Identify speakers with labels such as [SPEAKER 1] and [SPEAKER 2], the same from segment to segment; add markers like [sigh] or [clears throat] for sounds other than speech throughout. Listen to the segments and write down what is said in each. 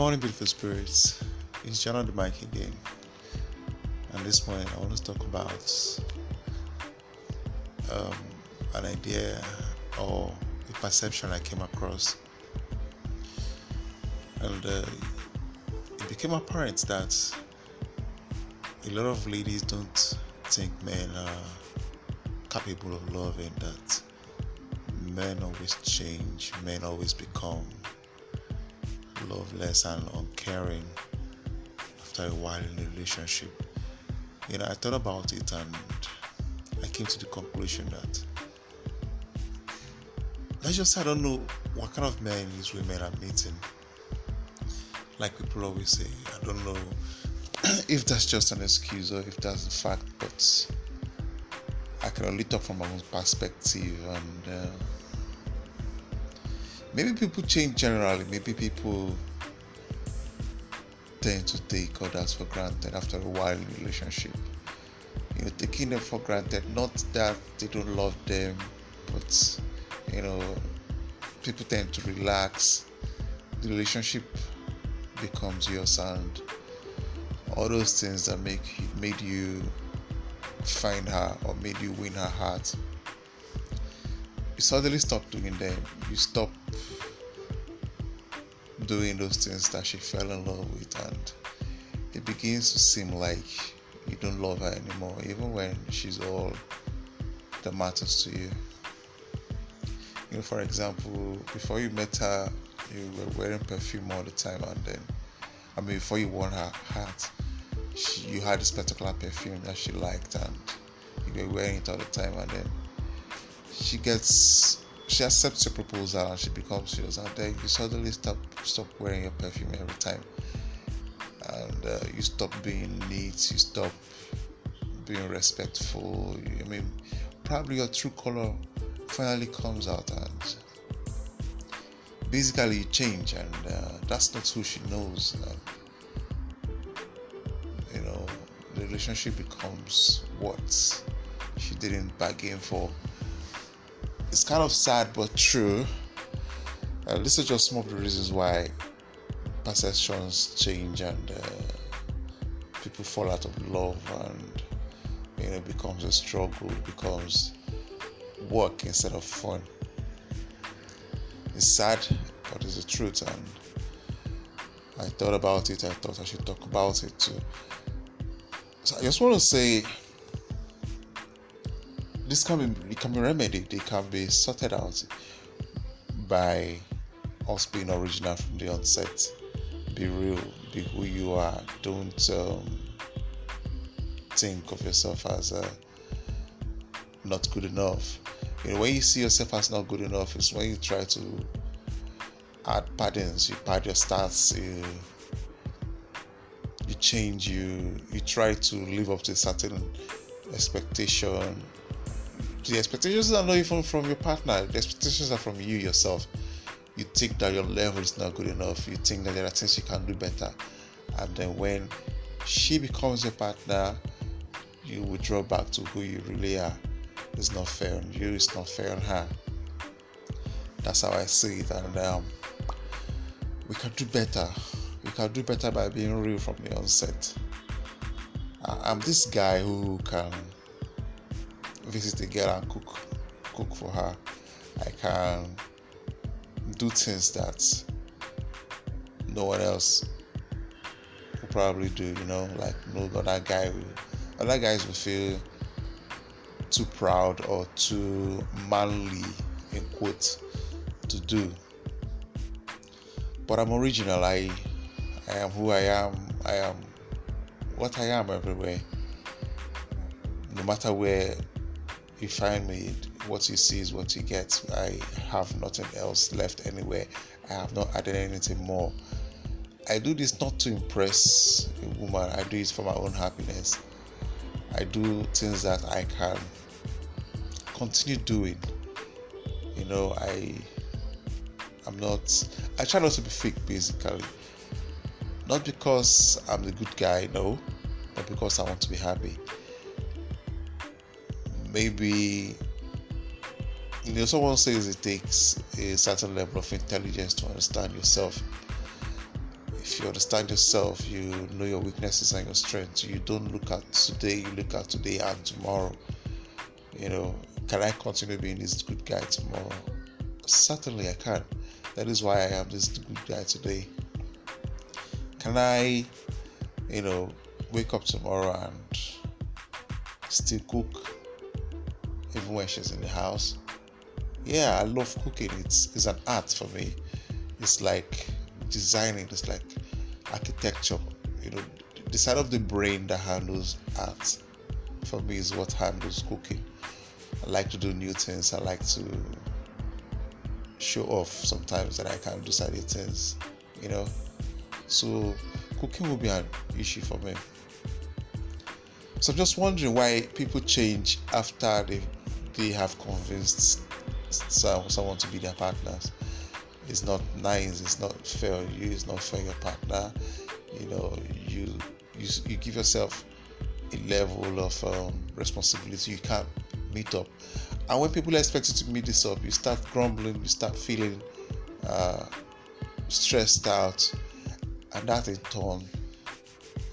[SPEAKER 1] morning, beautiful spirits. It's John on the mic again. And this morning, I want to talk about um, an idea or a perception I came across. And uh, it became apparent that a lot of ladies don't think men are capable of loving, that men always change, men always become loveless and uncaring after a while in a relationship. You know, I thought about it and I came to the conclusion that let's just I don't know what kind of men these women are meeting. Like people always say, I don't know [clears throat] if that's just an excuse or if that's the fact, but I can only talk from my own perspective and. Uh, maybe people change generally. Maybe people tend to take others for granted after a while in a relationship. You know, taking them for granted, not that they don't love them, but you know, people tend to relax. The relationship becomes yours, and all those things that make made you find her or made you win her heart you suddenly stop doing them. You stop doing those things that she fell in love with, and it begins to seem like you don't love her anymore, even when she's all that matters to you. You know, for example, before you met her, you were wearing perfume all the time, and then, I mean, before you won her heart, she, you had this particular perfume that she liked, and you were wearing it all the time, and then she gets she accepts your proposal and she becomes yours and then you suddenly stop stop wearing your perfume every time. And uh, you stop being neat you stop being respectful. I mean probably your true color finally comes out and basically you change and uh, that's not who she knows you know the relationship becomes what she didn't bargain for it's kind of sad but true. Uh, this is just some of the reasons why perceptions change and uh, people fall out of love and you know it becomes a struggle, it becomes work instead of fun. It's sad, but it's the truth, and I thought about it. I thought I should talk about it too. So I just want to say this can be it can be remedied. it can be sorted out by us being original from the onset. Be real. Be who you are. Don't um, think of yourself as uh, not good enough. You know, when you see yourself as not good enough, it's when you try to add patterns You pad your stats. You you change. You you try to live up to a certain expectation the expectations are not even from your partner, the expectations are from you yourself. You think that your level is not good enough, you think that there are things you can do better, and then when she becomes your partner, you withdraw back to who you really are. It's not fair on you, it's not fair on her. That's how I see it, and um, we can do better. We can do better by being real from the onset. I'm this guy who can visit a girl and cook cook for her. I can do things that no one else will probably do, you know, like no other guy will other guys will feel too proud or too manly in quote to do. But I'm original, I I am who I am, I am what I am everywhere. No matter where you find me what you see is what you get. I have nothing else left anywhere. I have not added anything more. I do this not to impress a woman. I do it for my own happiness. I do things that i can continue doing. You know i i'm not i try not to be fake basically. Not because i'm the good guy no. But because i want to be happy maybe you know someone says it takes a certain level of intelligence to understand yourself if you understand yourself, you know your weaknesses and your strengths. You don't look at today, you look at today and tomorrow. You know, can I continue being this good guy tomorrow? Certainly, I can. That is why I am this good guy today. Can I, you know, wake up tomorrow and still cook even when she's in the house? Yeah, I love cooking. It's it's an art for me. It's like designing. It's like architecture. You know, the side of the brain that handles art for me is what handles cooking. I like to do new things. I like to show off sometimes that I can do certain things. You know, so cooking will be an issue for me. So I'm just wondering why people change after they they have convinced someone to be their partners. It's not nice. It's not fair on you. It's not fair your partner. You know, you you, you give yourself a level of um, responsibility you can't meet up. And when people expect you to meet this up, you start grumbling. You start feeling uh, stressed out, and that in turn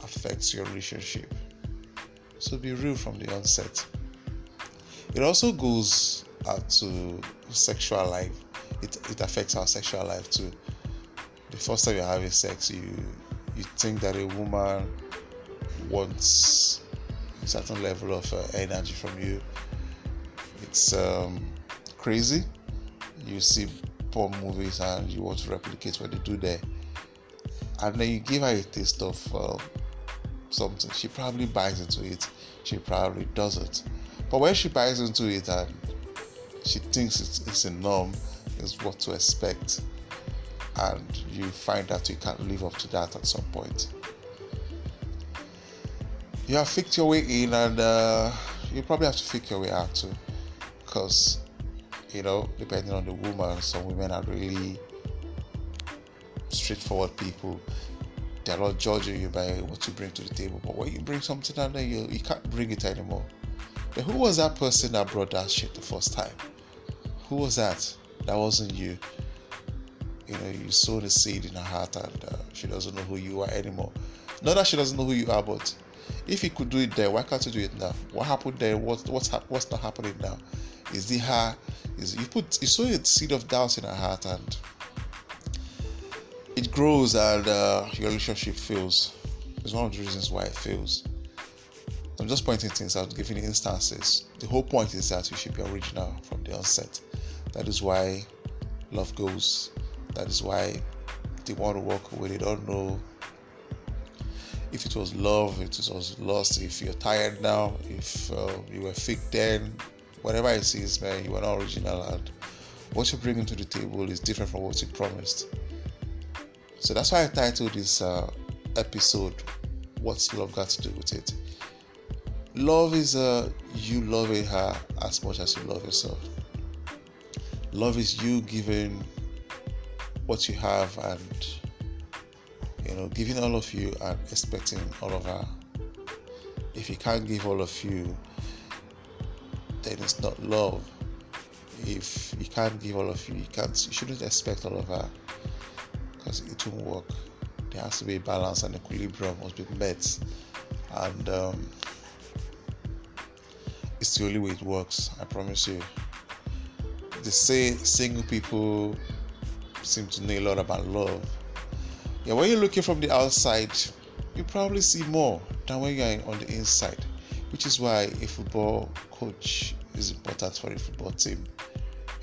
[SPEAKER 1] affects your relationship. So be real from the onset. It also goes out to sexual life. It, it affects our sexual life too. The first time you're having sex, you you think that a woman wants a certain level of uh, energy from you. It's um, crazy. You see porn movies and you want to replicate what they do there, and then you give her a taste of uh, something. She probably buys into it. She probably doesn't. But when she buys into it and she thinks it's, it's a norm, is what to expect, and you find that you can't live up to that at some point. You have faked your way in, and uh, you probably have to fake your way out too, because you know, depending on the woman, some women are really straightforward people. They're not judging you by what you bring to the table, but when you bring something then you, you can't bring it anymore. Then who was that person that brought that shit the first time? Who was that? That wasn't you. You know, you sow the seed in her heart and uh, she doesn't know who you are anymore. Not that she doesn't know who you are, but if he could do it there, why can't you do it now? What happened there? What what's what's not happening now? Is it her? Is you put you sow a seed of doubt in her heart and grows and uh, your relationship fails. It's one of the reasons why it fails. I'm just pointing things out, giving instances. The whole point is that you should be original from the onset. That is why love goes. That is why they want to walk away. They don't know if it was love, if it was lost, if you're tired now, if uh, you were fake then, whatever it is, man, you are not original. And what you're bringing to the table is different from what you promised. So that's why I titled this uh, episode, What's Love Got to Do with It? Love is uh, you loving her as much as you love yourself. Love is you giving what you have and you know giving all of you and expecting all of her. If you can't give all of you, then it's not love. If you can't give all of you, you can't you shouldn't expect all of her because it won't work. There has to be a balance and equilibrium must be met. And um, it's the only way it works. I promise you. They say single people seem to know a lot about love. Yeah, when you're looking from the outside, you probably see more than when you're on the inside, which is why a football coach is important for a football team.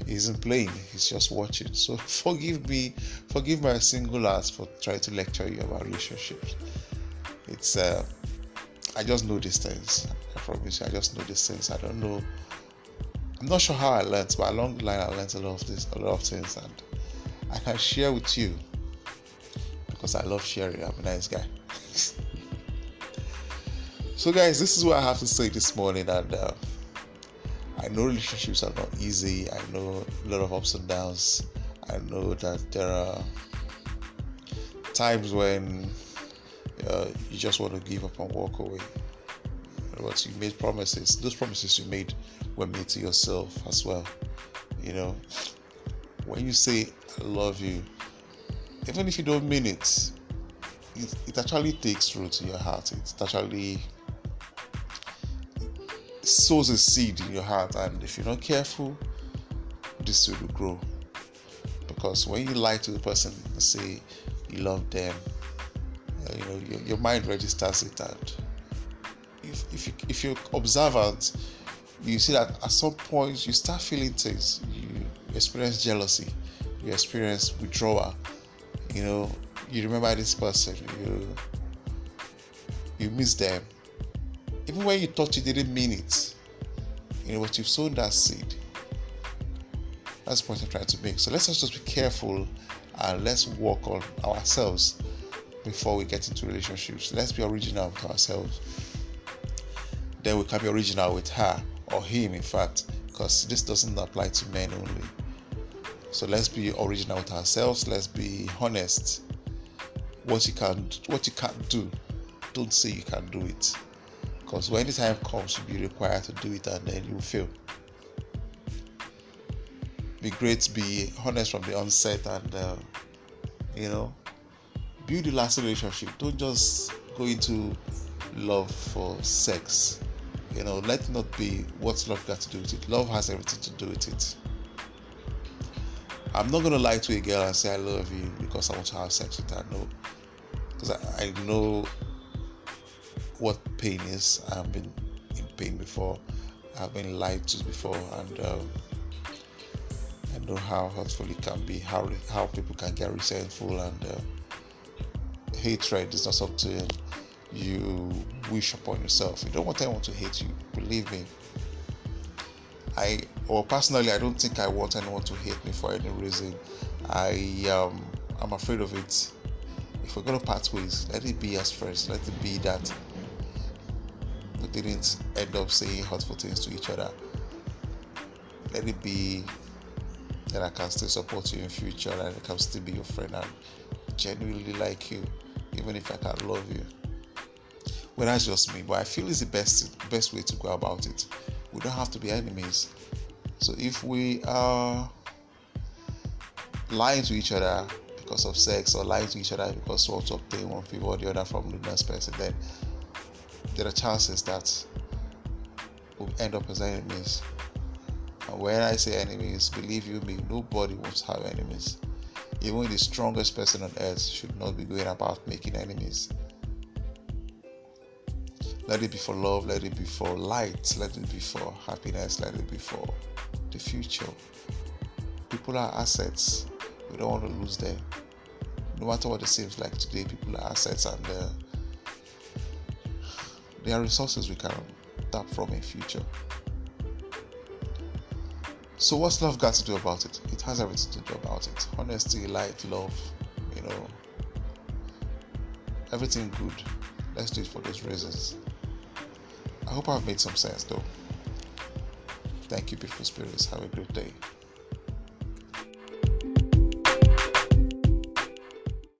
[SPEAKER 1] He isn't playing, he's just watching. So [laughs] forgive me, forgive my single ass for trying to lecture you about relationships. It's uh, I just know these things. I promise you, I just know these things. I don't know. I'm not sure how I learned, but along the line, I learned a lot of this, a lot of things, and I can share with you because I love sharing. I'm a nice guy. [laughs] so, guys, this is what I have to say this morning, and uh, I know relationships are not easy. I know a lot of ups and downs. I know that there are times when uh, you just want to give up and walk away. But you made promises. Those promises you made were made to yourself as well. You know, when you say I love you, even if you don't mean it, it, it actually takes root in your heart. It actually sows a seed in your heart, and if you're not careful, this will grow. Because when you lie to the person and say you love them, uh, you know your, your mind registers it, and if if you if you're observant, you see that at some point you start feeling things. You experience jealousy, you experience withdrawal. You know, you remember this person, you you miss them. Even when you thought you didn't mean it, you know, but you've sown that seed. That's the point I'm trying to make. So let's just be careful and let's work on ourselves before we get into relationships. Let's be original with ourselves. Then we can be original with her or him, in fact, because this doesn't apply to men only. So let's be original with ourselves. Let's be honest. What you can, what you can't do, don't say you can do it, because when the time comes, you'll be required to do it, and then you'll fail. Be great be honest from the onset, and uh, you know, build a lasting relationship. Don't just go into love for sex. You know, let it not be what's love got to do with it. Love has everything to do with it. I'm not gonna lie to a girl and say I love you because I want to have sex with her. No, because I, I know what pain is. I've been in pain before. I've been lied to before, and um, I know how hurtful it can be. How how people can get resentful and uh, hatred is not something you wish upon yourself. You don't want anyone to hate you. Believe me. I or personally, I don't think I want anyone to hate me for any reason. I um, I'm afraid of it. If we're gonna part ways, let it be as friends. Let it be that didn't end up saying hurtful things to each other. Let it be that I can still support you in future and I can still be your friend and genuinely like you, even if I can't love you. Well, that's just me, but I feel it's the best best way to go about it. We don't have to be enemies. So if we are lying to each other because of sex or lying to each other because we want to obtain one favor or the other from the next person, then there are chances that we'll end up as enemies. And when I say enemies, believe you me, nobody wants to have enemies. Even the strongest person on earth should not be going about making enemies. Let it be for love, let it be for light, let it be for happiness, let it be for the future. People are assets. We don't want to lose them. No matter what it seems like today, people are assets and uh, they are resources we can tap from in future. So what's love got to do about it? It has everything to do about it. Honesty, light, love, you know, everything good. Let's do it for those reasons. I hope I've made some sense though. Thank you, beautiful spirits. Have a great day.